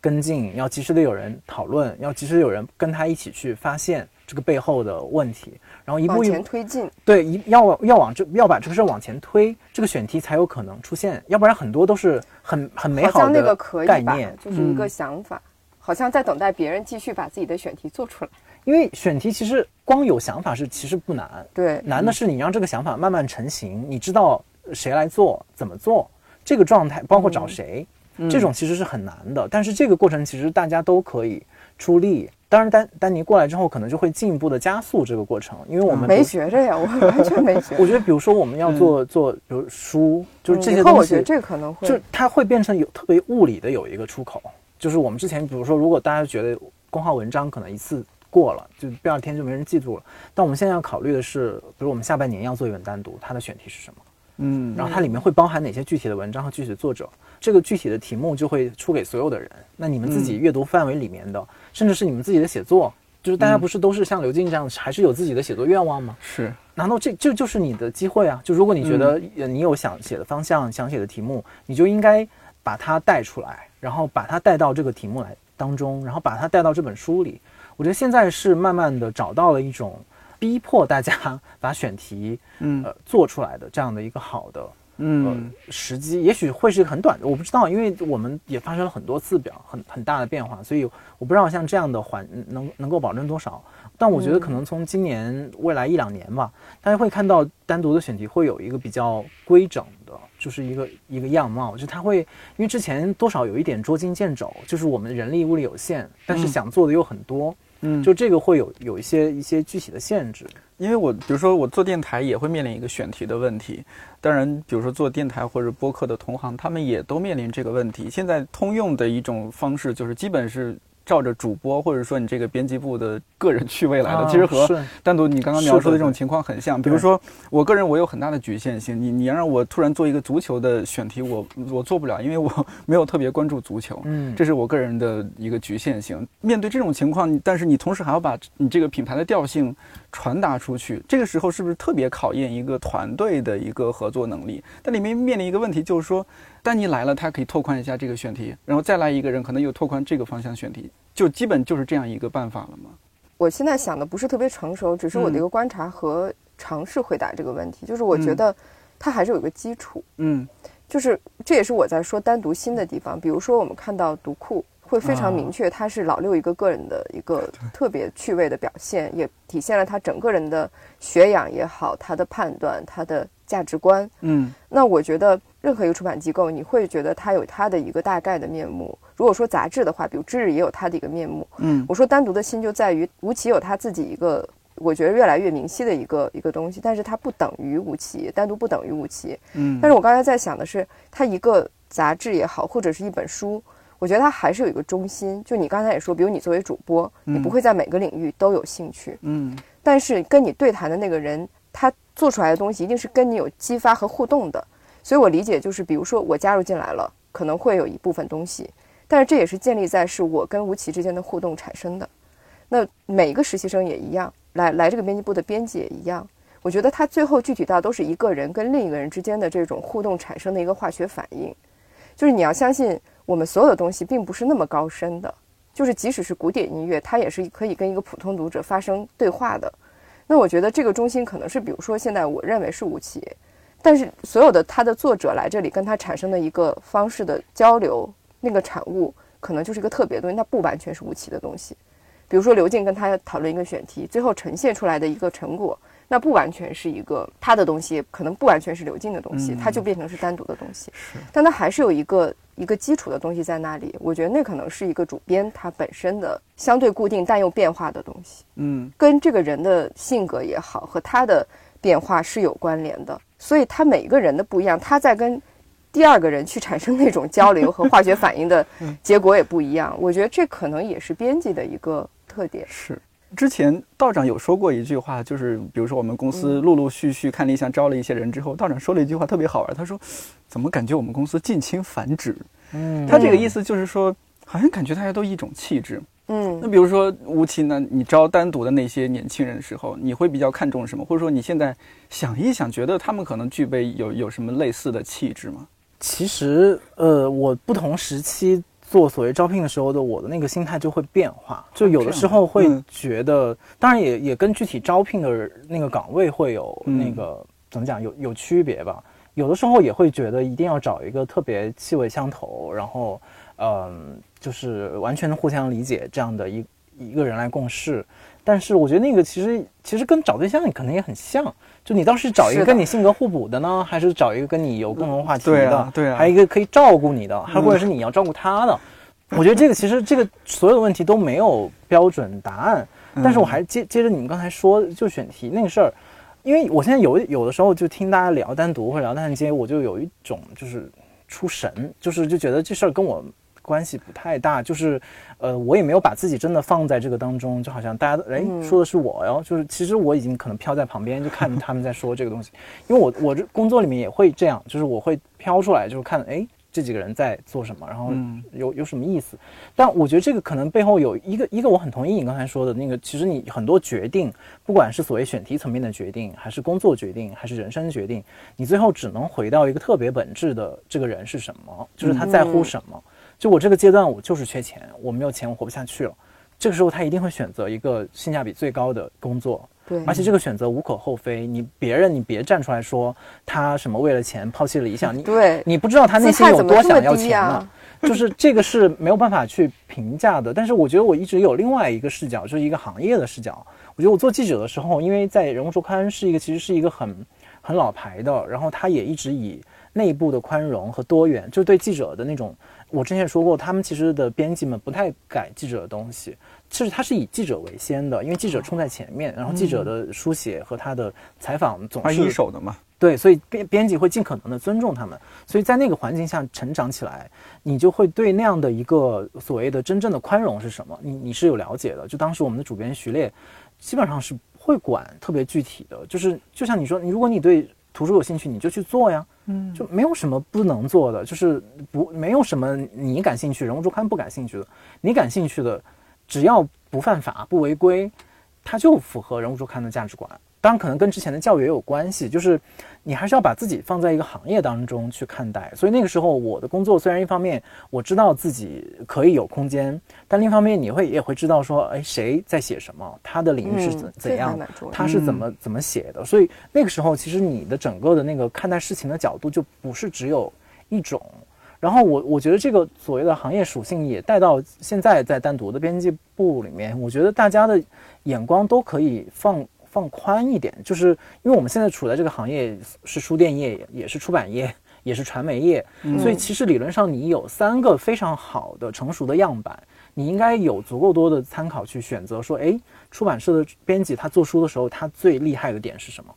跟进，要及时的有人讨论，要及时地有人跟他一起去发现这个背后的问题，然后一步往一前推进。对一要要往这要把这个事儿往前推，这个选题才有可能出现，要不然很多都是很很美好的概念，，就是一个想法，好像在等待别人继续把自己的选题做出来。因为选题其实光有想法是其实不难，对，难的是你让这个想法慢慢成型，你知道谁来做，怎么做，这个状态包括找谁，这种其实是很难的。但是这个过程其实大家都可以出力。当然丹丹尼过来之后，可能就会进一步的加速这个过程，因为我们没不学着呀，我完全没学。我觉得，比如说我们要做做，比如书，就是这些东西嗯以后我觉得，这可能会就它会变成有特别物理的有一个出口。就是我们之前，比如说，如果大家觉得公号文章可能一次过了，就第二天就没人记住了，但我们现在要考虑的是，比如我们下半年要做一本单独，它的选题是什么？嗯，然后它里面会包含哪些具体的文章和具体的作者，这个具体的题目就会出给所有的人。那你们自己阅读范围里面的，甚至是你们自己的写作，就是大家不是都是像刘静这样，还是有自己的写作愿望吗？是，难道这这就是你的机会啊？就如果你觉得呃你有想写的方向、想写的题目，你就应该把它带出来，然后把它带到这个题目来当中，然后把它带到这本书里。我觉得现在是慢慢的找到了一种逼迫大家 把选题嗯呃做出来的这样的一个好的嗯。呃时机，也许会是很短的，我不知道，因为我们也发生了很多次表很很大的变化，所以我不知道像这样的环能能够保证多少。但我觉得可能从今年未来一两年吧，大家会看到单独的选题会有一个比较规整的，就是一个一个样貌，就它会因为之前多少有一点捉襟见肘，就是我们人力物力有限，但是想做的又很多，嗯，就这个会有有一些一些具体的限制。因为我比如说我做电台也会面临一个选题的问题，当然比如说做电台或者播客的同行，他们也都面临这个问题。现在通用的一种方式就是基本是照着主播或者说你这个编辑部的个人趣味来的，啊其实和单独你刚刚描述的这种情况很像。比如说我个人我有很大的局限性，你你要让我突然做一个足球的选题，我我做不了，因为我 没有特别关注足球。嗯，这是我个人的一个局限性。面对这种情况，但是你同时还要把你这个品牌的调性传达出去，这个时候是不是特别考验一个团队的一个合作能力？但里面面临一个问题，就是说，丹尼来了，他可以拓宽一下这个选题，然后再来一个人，可能又拓宽这个方向选题，就基本就是这样一个办法了吗？我现在想的不是特别成熟，只是我的一个观察和尝试回答这个问题。就是我觉得它还是有一个基础，嗯就是这也是我在说单独新的地方。比如说我们看到读库会非常明确，他是老六一个个人的一个特别趣味的表现，也体现了他整个人的学养也好，他的判断，他的价值观。嗯那我觉得任何一个出版机构，你会觉得它有它的一个大概的面目。如果说杂志的话，比如《知日》也有它的一个面目。嗯我说单独的心就在于吴奇有他自己一个，我觉得越来越明晰的一个一个东西，但是它不等于吴奇，单独不等于吴奇。嗯，但是我刚才在想的是，它一个杂志也好，或者是一本书，我觉得它还是有一个中心。就你刚才也说，比如你作为主播，你不会在每个领域都有兴趣，嗯但是跟你对谈的那个人，他做出来的东西一定是跟你有激发和互动的。所以我理解就是，比如说我加入进来了，可能会有一部分东西，但是这也是建立在是我跟吴奇之间的互动产生的。那每个实习生也一样，来来这个编辑部的编辑也一样。我觉得他最后具体到都是一个人跟另一个人之间的这种互动产生的一个化学反应，就是你要相信我们所有的东西并不是那么高深的，就是即使是古典音乐，它也是可以跟一个普通读者发生对话的。那我觉得这个中心可能是，比如说现在我认为是吴奇，但是所有的他的作者来这里跟他产生的一个方式的交流，那个产物可能就是一个特别的东西，它不完全是吴奇的东西。比如说刘静跟他讨论一个选题，最后呈现出来的一个成果，那不完全是一个他的东西，可能不完全是刘静的东西，它就变成是单独的东西。但它还是有一个一个基础的东西在那里。我觉得那可能是一个主编他本身的相对固定但又变化的东西，嗯跟这个人的性格也好和他的变化是有关联的。所以他每一个人的不一样，他在跟第二个人去产生那种交流和化学反应的 结果也不一样。我觉得这可能也是编辑的一个特点。是。之前道长有说过一句话，就是比如说我们公司陆陆续续看理想招了一些人之后，道长说了一句话特别好玩，他说：“怎么感觉我们公司近亲繁殖？”嗯，他这个意思就是说，好像感觉大家都一种气质。嗯那比如说吴奇呢，你招单独的那些年轻人的时候，你会比较看重什么？或者说你现在想一想，觉得他们可能具备有有什么类似的气质吗？其实，呃，我不同时期做所谓招聘的时候的我的那个心态就会变化，就有的时候会嗯觉得，当然也也跟具体招聘的那个岗位会有嗯那个、怎么讲有有区别吧。有的时候也会觉得一定要找一个特别气味相投，然后嗯、就是完全互相理解这样的一一个人来共事。但是我觉得那个其实其实跟找对象可能也很像，就你倒是找一个跟你性格互补的呢，还是找一个跟你有共同话题的？对啊对啊。还有一个可以照顾你的，还或者是你要照顾他的。我觉得这个其实这个所有的问题都没有标准答案，但是我还是接接着你们刚才说就选题那个事儿，因为我现在有有的时候就听大家聊单独或者聊探接，我就有一种就是出神，就是就觉得这事儿跟我关系不太大，就是，呃，我也没有把自己真的放在这个当中，就好像大家都哎嗯说的是我哟，就是其实我已经可能飘在旁边，就看着他们在说这个东西，因为我 我这工作里面也会这样，就是我会飘出来，就是看哎这几个人在做什么，然后嗯有有什么意思。但我觉得这个可能背后有一个一个，我很同意你刚才说的那个，其实你很多决定，不管是所谓选题层面的决定，还是工作决定，还是人生决定，你最后只能回到一个特别本质的这个人是什么，就是他在乎什么。就我这个阶段，我就是缺钱，我没有钱，我活不下去了。这个时候，他一定会选择一个性价比最高的工作，对，而且这个选择无可厚非。你别人你别站出来说他什么为了钱抛弃了理想，你对你不知道他内心有多想要钱呢？就是这个是没有办法去评价的。但是我觉得我一直有另外一个视角，就是一个行业的视角。我觉得我做记者的时候，因为在人物周刊是一个其实是一个很很老牌的，然后他也一直以内部的宽容和多元，就对记者的那种，我之前也说过，他们其实的编辑们不太改记者的东西，其实他是以记者为先的，因为记者冲在前面，然后记者的书写和他的采访总是一手的嘛，对，所以编编辑会尽可能的尊重他们，所以在那个环境下成长起来，你就会对那样的一个所谓的真正的宽容是什么，你你是有了解的。就当时我们的主编徐烈，基本上是不会管特别具体的，就是就像你说，你如果你对图书有兴趣，你就去做呀，嗯，就没有什么不能做的，就是不没有什么你感兴趣，人物周刊不感兴趣的，你感兴趣的，只要不犯法不违规，它就符合人物周刊的价值观。当然，可能跟之前的教育也有关系，就是你还是要把自己放在一个行业当中去看待。所以那个时候，我的工作虽然一方面我知道自己可以有空间，但另一方面你会也会知道说，哎，谁在写什么，他的领域是怎、怎样的他是怎么、怎么写的。所以那个时候，其实你的整个的那个看待事情的角度就不是只有一种。然后我我觉得这个所谓的行业属性也带到现在在单独的编辑部里面，我觉得大家的眼光都可以放放宽一点，就是因为我们现在处在这个行业是书店业，也是出版业，也是传媒业，所以其实理论上你有三个非常好的成熟的样板，你应该有足够多的参考去选择说，哎，出版社的编辑他做书的时候，他最厉害的点是什么？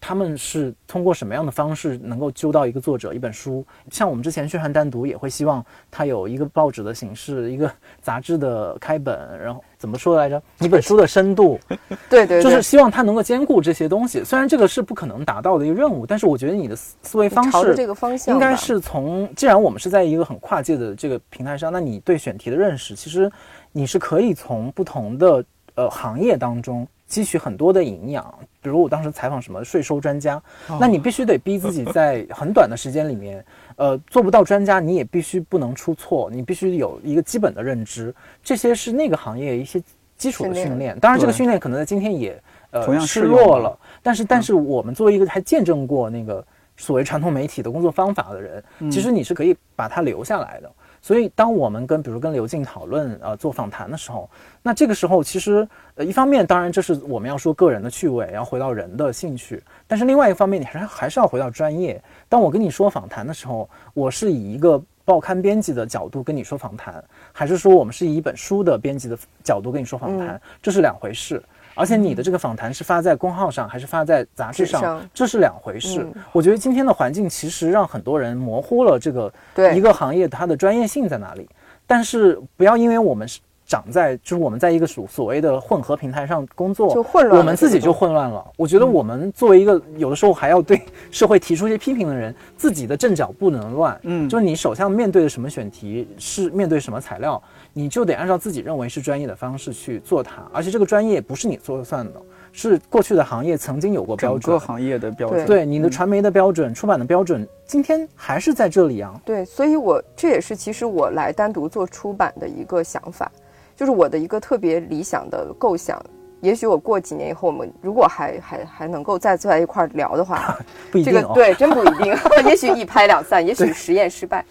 他们是通过什么样的方式能够揪到一个作者一本书？像我们之前宣传单独也会希望它有一个报纸的形式，一个杂志的开本，然后怎么说来着？一本书的深度，对对对，就是希望它能够兼顾这些东西。虽然这个是不可能达到的一个任务，但是我觉得你的思思维方式这个方向应该是从，既然我们是在一个很跨界的这个平台上，那你对选题的认识，其实你是可以从不同的呃行业当中汲取很多的营养。比如我当时采访什么税收专家，那你必须得逼自己在很短的时间里面，呃，做不到专家，你也必须不能出错，你必须有一个基本的认知，这些是那个行业一些基础的训练。当然，这个训练可能在今天也呃同样失落了，但是但是我们作为一个还见证过那个所谓传统媒体的工作方法的人，其实你是可以把它留下来的。所以，当我们跟比如跟刘静讨论呃做访谈的时候，那这个时候其实呃一方面当然这是我们要说个人的趣味，要回到人的兴趣，但是另外一方面你还是还是要回到专业。当我跟你说访谈的时候，我是以一个报刊编辑的角度跟你说访谈，还是说我们是以一本书的编辑的角度跟你说访谈，这是两回事。而且你的这个访谈是发在公号上还是发在杂志上，上这是两回事。嗯我觉得今天的环境其实让很多人模糊了这个对一个行业它的专业性在哪里。但是不要因为我们是长在就是我们在一个所所谓的混合平台上工作，就混乱了我们自己就混乱了。我觉得我们作为一个有的时候还要对社会提出一些批评的人，自己的阵脚不能乱。嗯就是你手上面对的什么选题，是面对什么材料，你就得按照自己认为是专业的方式去做它。而且这个专业不是你说了算的，是过去的行业曾经有过标准整个。行业的标准。对你的传媒的标准、出版的标准，今天还是在这里啊。对，所以我这也是其实我来单独做出版的一个想法，就是我的一个特别理想的构想。也许我过几年以后，我们如果还还还能够再坐在一块儿聊的话，不一定哦。这个对，真不一定，也许一拍两散，也许实验失败。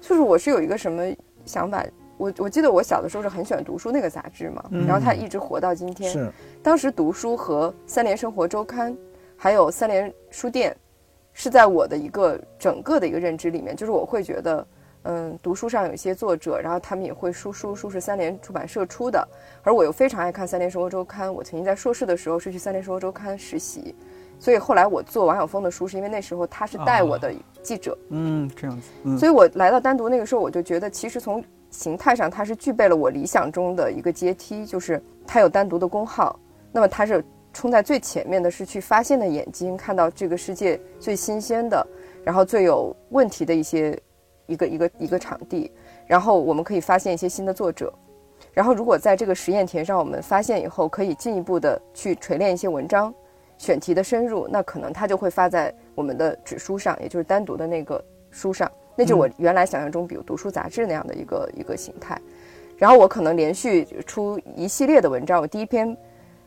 就是我是有一个什么想法，我我记得我小的时候是很喜欢读书那个杂志嘛，然后它一直活到今天。是。当时读书和三联生活周刊，还有三联书店，是在我的一个整个的一个认知里面，就是我会觉得，嗯，读书上有一些作者，然后他们也会书书，书是三联出版社出的，而我又非常爱看三联生活周刊，我曾经在硕士的时候是去三联生活周刊实习，所以后来我做王晓峰的书，是因为那时候他是带我的记者，嗯，这样子，嗯，所以我来到单独那个时候，我就觉得其实从形态上，它是具备了我理想中的一个阶梯，就是它有单独的工号，那么它是冲在最前面的，是去发现的眼睛，看到这个世界最新鲜的，然后最有问题的一些一个一个一个场地，然后我们可以发现一些新的作者，然后如果在这个实验田上我们发现以后，可以进一步的去锤炼一些文章。选题的深入，那可能它就会发在我们的纸书上，也就是单独的那个书上，那就是我原来想象中，比如读书杂志那样的一个一个形态。然后我可能连续出一系列的文章，我第一篇，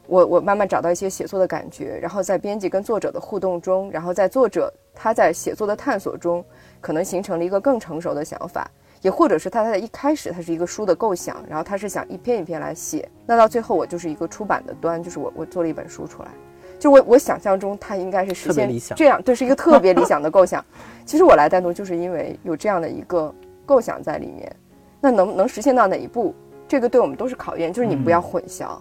我我慢慢找到一些写作的感觉，然后在编辑跟作者的互动中，然后在作者他在写作的探索中，可能形成了一个更成熟的想法，也或者是他在一开始他是一个书的构想，然后他是想一篇一篇来写，那到最后我就是一个出版的端，就是我我做了一本书出来。就我我想象中，它应该是实现这样，对是一个特别理想的构想。其实我来单独就是因为有这样的一个构想在里面。那能能实现到哪一步？这个对我们都是考验，就是你不要混淆。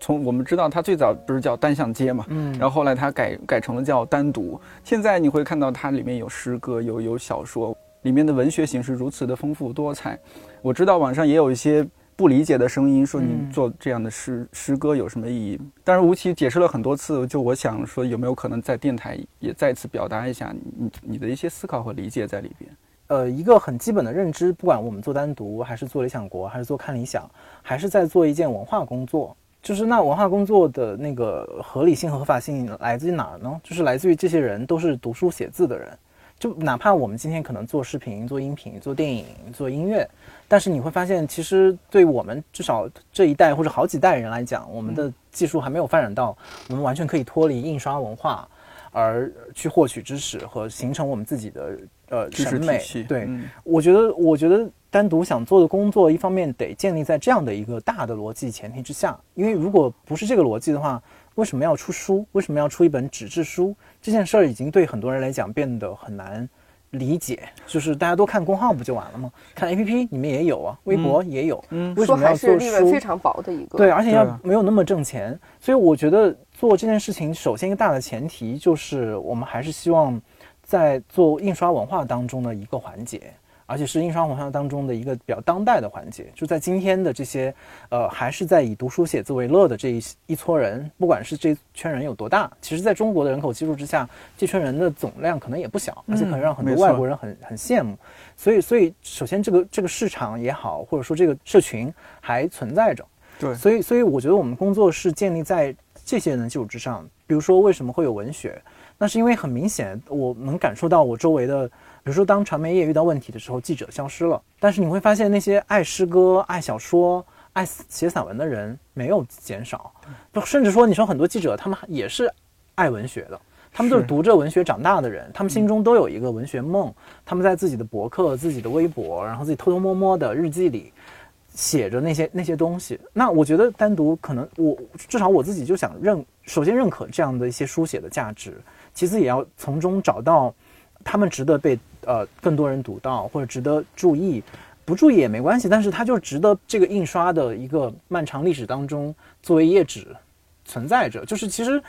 从我们知道，它最早不是叫单向街嘛，嗯，然后后来它改改成了叫单独。现在你会看到它里面有诗歌，有有小说。里面的文学形式如此的丰富多彩，我知道网上也有一些不理解的声音，说你做这样的诗诗歌有什么意义？但是吴奇解释了很多次，就我想说，有没有可能在电台也再次表达一下你你的一些思考和理解在里边？呃，一个很基本的认知，不管我们做单独，还是做理想国，还是做看理想，还是在做一件文化工作，就是那文化工作的那个合理性和合法性来自于哪儿呢？就是来自于这些人都是读书写字的人。就哪怕我们今天可能做视频、做音频、做电影、做音乐，但是你会发现，其实对我们至少这一代或者好几代人来讲，我们的技术还没有发展到我们完全可以脱离印刷文化，而去获取知识和形成我们自己的呃审美。对，我觉得，我觉得单独想做的工作，一方面得建立在这样的一个大的逻辑前提之下，因为如果不是这个逻辑的话。为什么要出书？为什么要出一本纸质书？这件事儿已经对很多人来讲变得很难理解。就是大家都看公号不就完了吗？看 A P P 你们也有啊，微博也有。嗯，为什么要做书？非常薄的一个。对，而且要没有那么挣钱。所以我觉得做这件事情，首先一个大的前提就是，我们还是希望在做印刷文化当中的一个环节。而且是印刷文化当中的一个比较当代的环节，就在今天的这些，呃，还是在以读书写字为乐的这一一撮人，不管是这圈人有多大，其实在中国的人口基数之下，这圈人的总量可能也不小，而且可能让很多外国人很很羡慕。所以，所以首先这个这个市场也好，或者说这个社群还存在着。对，所以，所以我觉得我们工作是建立在这些人的基础之上。比如说，为什么会有文学？那是因为很明显，我能感受到我周围的。比如说，当传媒业遇到问题的时候，记者消失了。但是你会发现，那些爱诗歌、爱小说、爱写散文的人没有减少。甚至说，你说很多记者，他们也是爱文学的，他们都是读着文学长大的人，他们心中都有一个文学梦。他们在自己的博客、自己的微博，然后自己偷偷摸摸的日记里写着那些那些东西。那我觉得，单独可能我至少我自己就想认，首先认可这样的一些书写的价值，其次也要从中找到他们值得被。呃，更多人读到或者值得注意，不注意也没关系，但是它就值得这个印刷的一个漫长历史当中作为页纸存在着。就是其实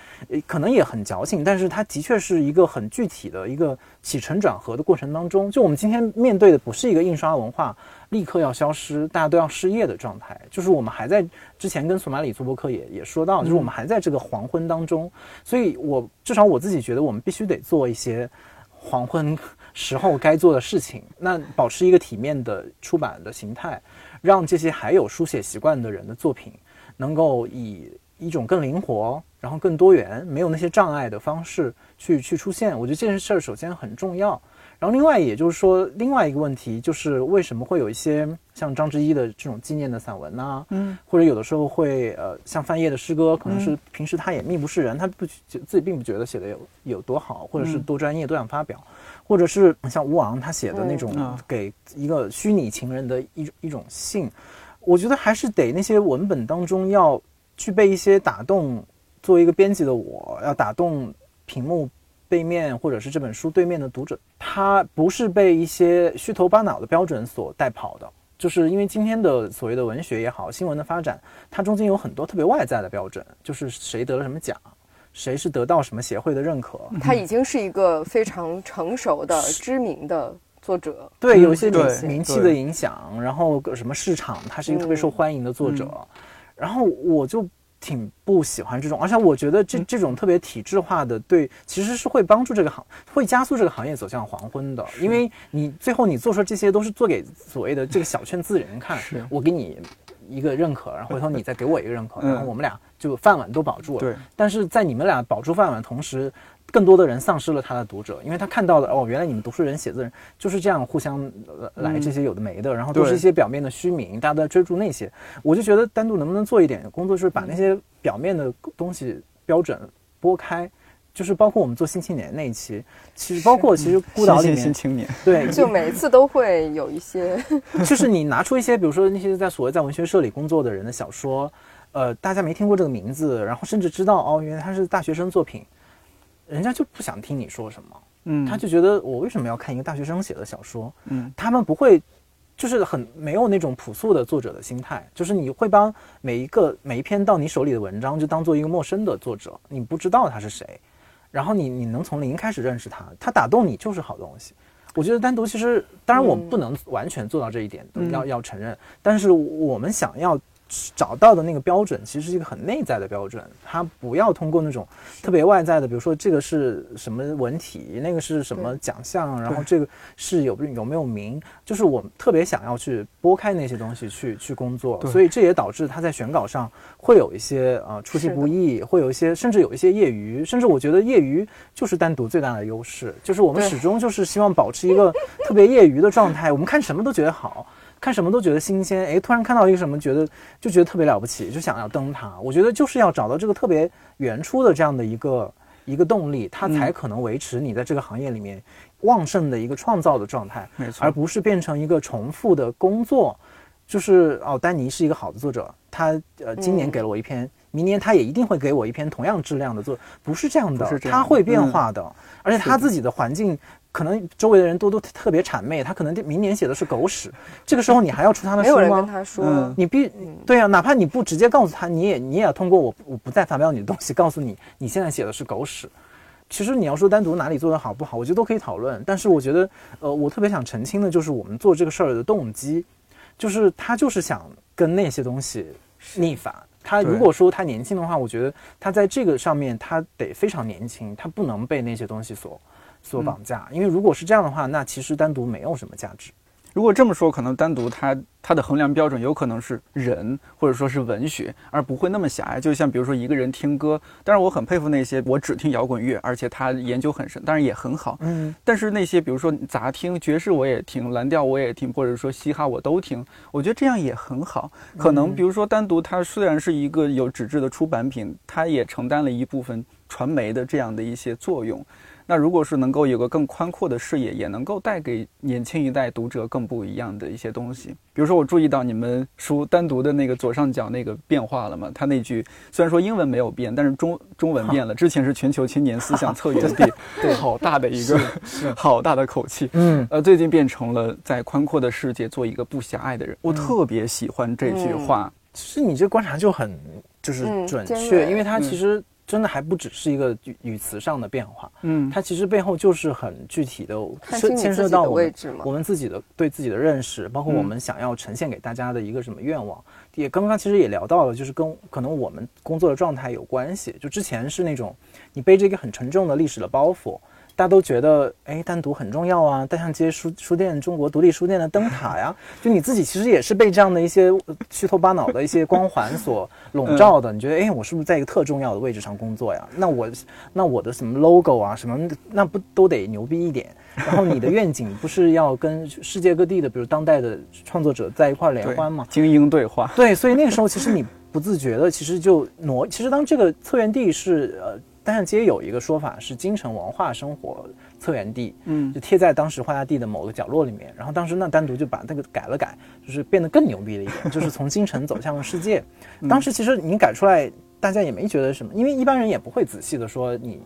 可能也很矫情，但是它的确是一个很具体的一个起承转合的过程当中。就我们今天面对的不是一个印刷文化立刻要消失，大家都要失业的状态，就是我们还在之前跟索马里做博客也也说到，就是我们还在这个黄昏当中。所以我至少我自己觉得，我们必须得做一些黄昏。时候该做的事情，那保持一个体面的出版的形态，让这些还有书写习惯的人的作品，能够以一种更灵活，然后更多元，没有那些障碍的方式去去出现。我觉得这件事儿首先很重要。然后另外，也就是说，另外一个问题就是为什么会有一些像张之一的这种纪念的散文呢？嗯，或者有的时候会呃，像范晔的诗歌，可能是平时他也命不是人，他不自己并不觉得写的有有多好，或者是多专业多想发表，或者是像吴昂他写的那种给一个虚拟情人的一一种信，我觉得还是得那些文本当中要具备一些打动，作为一个编辑的我要打动屏幕。背面或者是这本书对面的读者，他不是被一些虚头巴脑的标准所带跑的，就是因为今天的所谓的文学也好，新闻的发展，它中间有很多特别外在的标准，就是谁得了什么奖，谁是得到什么协会的认可，他已经是一个非常成熟的、知名的作者。对，有一些名名气的影响，然后什么市场，他是一个特别受欢迎的作者，然后我就挺不喜欢这种，而且我觉得这这种特别体制化的，对，其实是会帮助这个行，会加速这个行业走向黄昏的，因为你最后你做出这些都是做给所谓的这个小圈子人看是，我给你一个认可，然后回头你再给我一个认可，嗯 然后我们俩就饭碗都保住了。对，但是在你们俩保住饭碗的同时，更多的人丧失了他的读者，因为他看到了哦，原来你们读书人写字人就是这样互相呃来这些有的没的，然后都是一些表面的虚名，大家都在追逐那些。我就觉得单独能不能做一点工作，就是把那些表面的东西标准拨开。就是包括我们做新青年那一期，其实包括其实孤岛里新面新青年，对，就每一次都会有一些，就是你拿出一些，比如说那些在所谓在文学社里工作的人的小说，呃，大家没听过这个名字，然后甚至知道哦，原来他是大学生作品，人家就不想听你说什么，嗯。他就觉得我为什么要看一个大学生写的小说？嗯。他们不会，就是很没有那种朴素的作者的心态，就是你会帮每一个每一篇到你手里的文章，就当做一个陌生的作者，你不知道他是谁，然后你你能从零开始认识他，他打动你就是好东西。我觉得单独其实，当然我们不能完全做到这一点，嗯。要要承认，但是我们想要找到的那个标准，其实是一个很内在的标准，它不要通过那种特别外在的，比如说这个是什么文体，那个是什么奖项，然后这个是有有没有名，就是我们特别想要去拨开那些东西去去工作，所以这也导致他在选稿上会有一些呃出其不意，会有一些甚至有一些业余，甚至我觉得业余就是单独最大的优势，就是我们始终就是希望保持一个特别业余的状态，我们看什么都觉得好。看什么都觉得新鲜，哎，突然看到一个什么，觉得就觉得特别了不起，就想要登它。我觉得就是要找到这个特别原初的这样的一个一个动力，它才可能维持你在这个行业里面旺盛的一个创造的状态，没错而不是变成一个重复的工作。就是哦，丹尼是一个好的作者，他呃今年嗯给了我一篇，明年他也一定会给我一篇同样质量的作，不是这样的，他会变嗯化的，而且他自己的环境。可能周围的人都都特别谄媚，他可能明年写的是狗屎，这个时候你还要出他的书没有人跟吗？他说，嗯你必对啊，哪怕你不直接告诉他，你也你也要通过我我不再发表你的东西，告诉你你现在写的是狗屎。其实你要说单独哪里做得好不好，我觉得都可以讨论。但是我觉得，呃，我特别想澄清的就是我们做这个事儿的动机，就是他就是想跟那些东西逆反。他如果说他年轻的话，我觉得他在这个上面他得非常年轻，他不能被那些东西所所绑架。因为如果是这样的话，那其实单独没有什么价值。如果这么说，可能单独它它的衡量标准有可能是人，或者说是文学，而不会那么狭隘。就像比如说一个人听歌，当然我很佩服那些我只听摇滚乐，而且他研究很深，当然也很好。嗯，但是那些比如说杂听、爵士我也听，蓝调我也听，或者说嘻哈我都听，我觉得这样也很好。可能比如说单独它虽然是一个有纸质的出版品，它也承担了一部分传媒的这样的一些作用。那如果是能够有个更宽阔的视野，也能够带给年轻一代读者更不一样的一些东西。比如说，我注意到你们书单独的那个左上角那个变化了嘛？它那句虽然说英文没有变，但是中中文变了。之前是全球青年思想策 源地，对好大的一个，好大的口气。嗯，呃，最近变成了在宽阔的世界做一个不狭隘的人。我特别喜欢这句话。其实你这观察就很就是嗯准确，锐因为它嗯其实真的还不只是一个语语词上的变化，嗯，它其实背后就是很具体的牵涉到我们我们自己的对自己的认识，包括我嗯们想要呈现给大家的一个什么愿望。也刚刚其实也聊到了，就是跟可能我们工作的状态有关系。就之前是那种你背着一个很沉重的历史的包袱。大家都觉得，哎，单独很重要啊，大象街书书店，中国独立书店的灯塔呀，就你自己其实也是被这样的一些呃虚头巴脑的一些光环所笼罩的。你觉得，哎，我是不是在一个特重要的位置上工作呀？那我，那我的什么 logo 啊，什么那不都得牛逼一点？然后你的愿景不是要跟世界各地的，比如当代的创作者在一块儿联欢吗？精英对话。对，所以那个时候其实你不自觉的，其实就挪。其实当这个策源地是呃，单向街有一个说法是京城文化生活策源地，嗯就贴在当时画家地的某个角落里面。然后当时那单独就把那个改了改，就是变得更牛逼了一点，就是从京城走向了世界。当时其实你改出来，大家也没觉得什么，因为一般人也不会仔细的说你。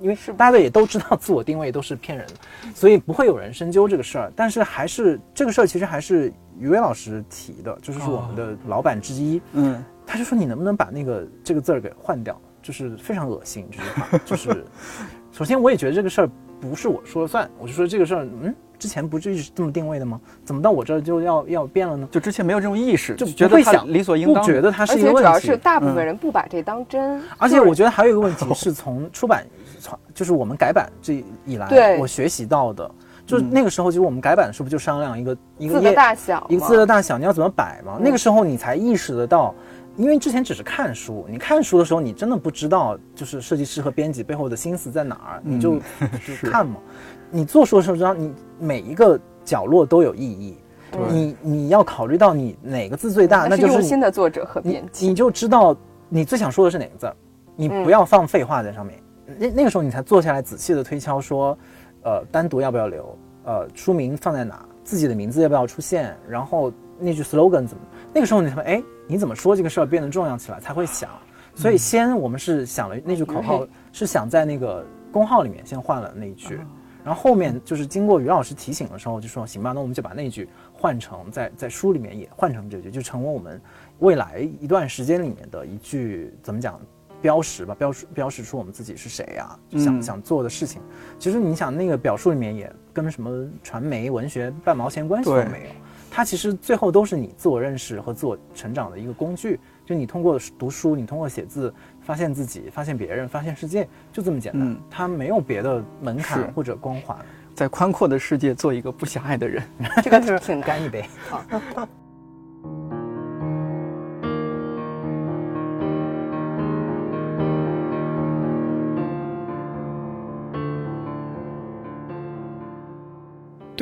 因为大家也都知道自我定位都是骗人的，所以不会有人深究这个事儿。但是还是这个事儿其实还是于威老师提的，就是是我们的老板之一，嗯，他就说你能不能把那个这个字儿给换掉，就是非常恶心这句话，就是首先我也觉得这个事儿不是我说了算，我就说这个事儿，嗯。之前不就一直这么定位的吗？怎么到我这儿就要要变了呢？就之前没有这种意识，就觉得想理所应当，不觉得它是一个而且问题。主要是大部分人不把这当真。而且我觉得还有一个问题是从出版，就是我们改版这以来，我学习到的，就是那个时候，就是我们改版的时候不就商量一个一个字的大小，一个字的大小，你要怎么摆吗？那个时候你才意识得到，因为之前只是看书，你看书的时候你真的不知道，就是设计师和编辑背后的心思在哪儿，你就就看嘛。你做书的时候知道，你每一个角落都有意义。你你要考虑到你哪个字最大，那就是用心的作者和编辑。你就知道你最想说的是哪个字儿，你不要放废话在上面。那那个时候你才坐下来仔细的推敲，说，呃，单独要不要留，呃，书名放在哪，自己的名字要不要出现，然后那句 slogan 怎么？那个时候你才会，哎，你怎么说这个事儿变得重要起来，才会想。所以先我们是想了那句口号，是想在那个公号里面先换了那一句。然后后面就是经过于老师提醒的时候，就说行吧，那我们就把那句换成在在书里面也换成这句，就成为我们未来一段时间里面的一句怎么讲标识吧，标识标识出我们自己是谁呀、就想、嗯想做的事情。其实你想那个表述里面也跟什么传媒文学半毛钱关系都没有，它其实最后都是你自我认识和自我成长的一个工具。就你通过读书，你通过写字，发现自己，发现别人，发现世界，就这么简单。嗯它没有别的门槛或者光环。在宽阔的世界做一个不狭隘的人。这个挺难。干一杯。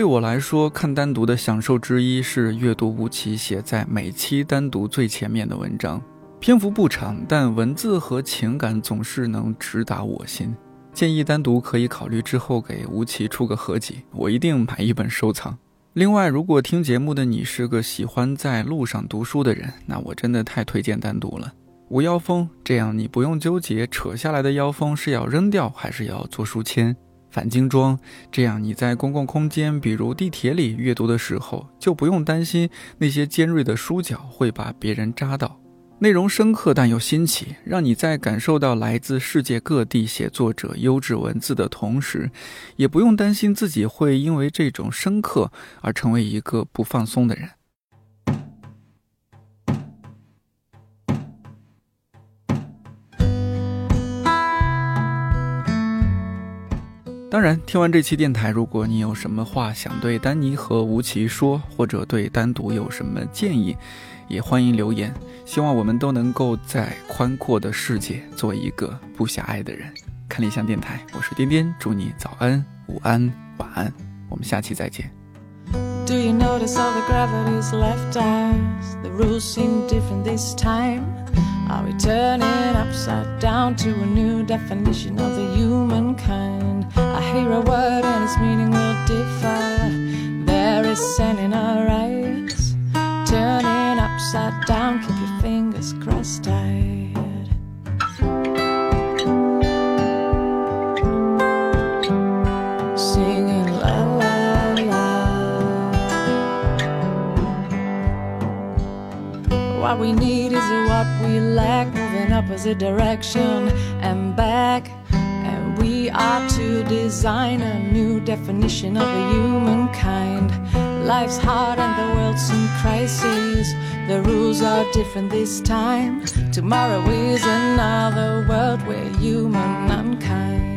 对我来说，看单独的享受之一是阅读吴奇写在每期单独最前面的文章，篇幅不长，但文字和情感总是能直达我心。建议单独可以考虑之后给吴奇出个合集，我一定买一本收藏。另外，如果听节目的你是个喜欢在路上读书的人，那我真的太推荐单独了。无腰封，这样你不用纠结扯下来的腰封是要扔掉还是要做书签。反精装，这样你在公共空间，比如地铁里阅读的时候，就不用担心那些尖锐的书角会把别人扎到。内容深刻但又新奇，让你在感受到来自世界各地写作者优质文字的同时，也不用担心自己会因为这种深刻而成为一个不放松的人。当然，听完这期电台，如果你有什么话想对丹尼和吴奇说，或者对单独有什么建议，也欢迎留言。希望我们都能够在宽阔的世界做一个不狭隘的人。看理想电台，我是颠颠，祝你早安、午安、晚安，我们下期再见。Do you notice all the gravity's left us? The rules seem different this time. Are we turning upside down to a new definition of the humankind? I hear a word and its meaning will differ. There is sin in our eyes. Turning upside down, keep your fingers crossed tight. Singing la la la. What we need what we lack, moving opposite direction and back. And we are to design a new definition of the humankind. Life's hard and the world's in crisis. The rules are different this time. Tomorrow is another world where human mankind.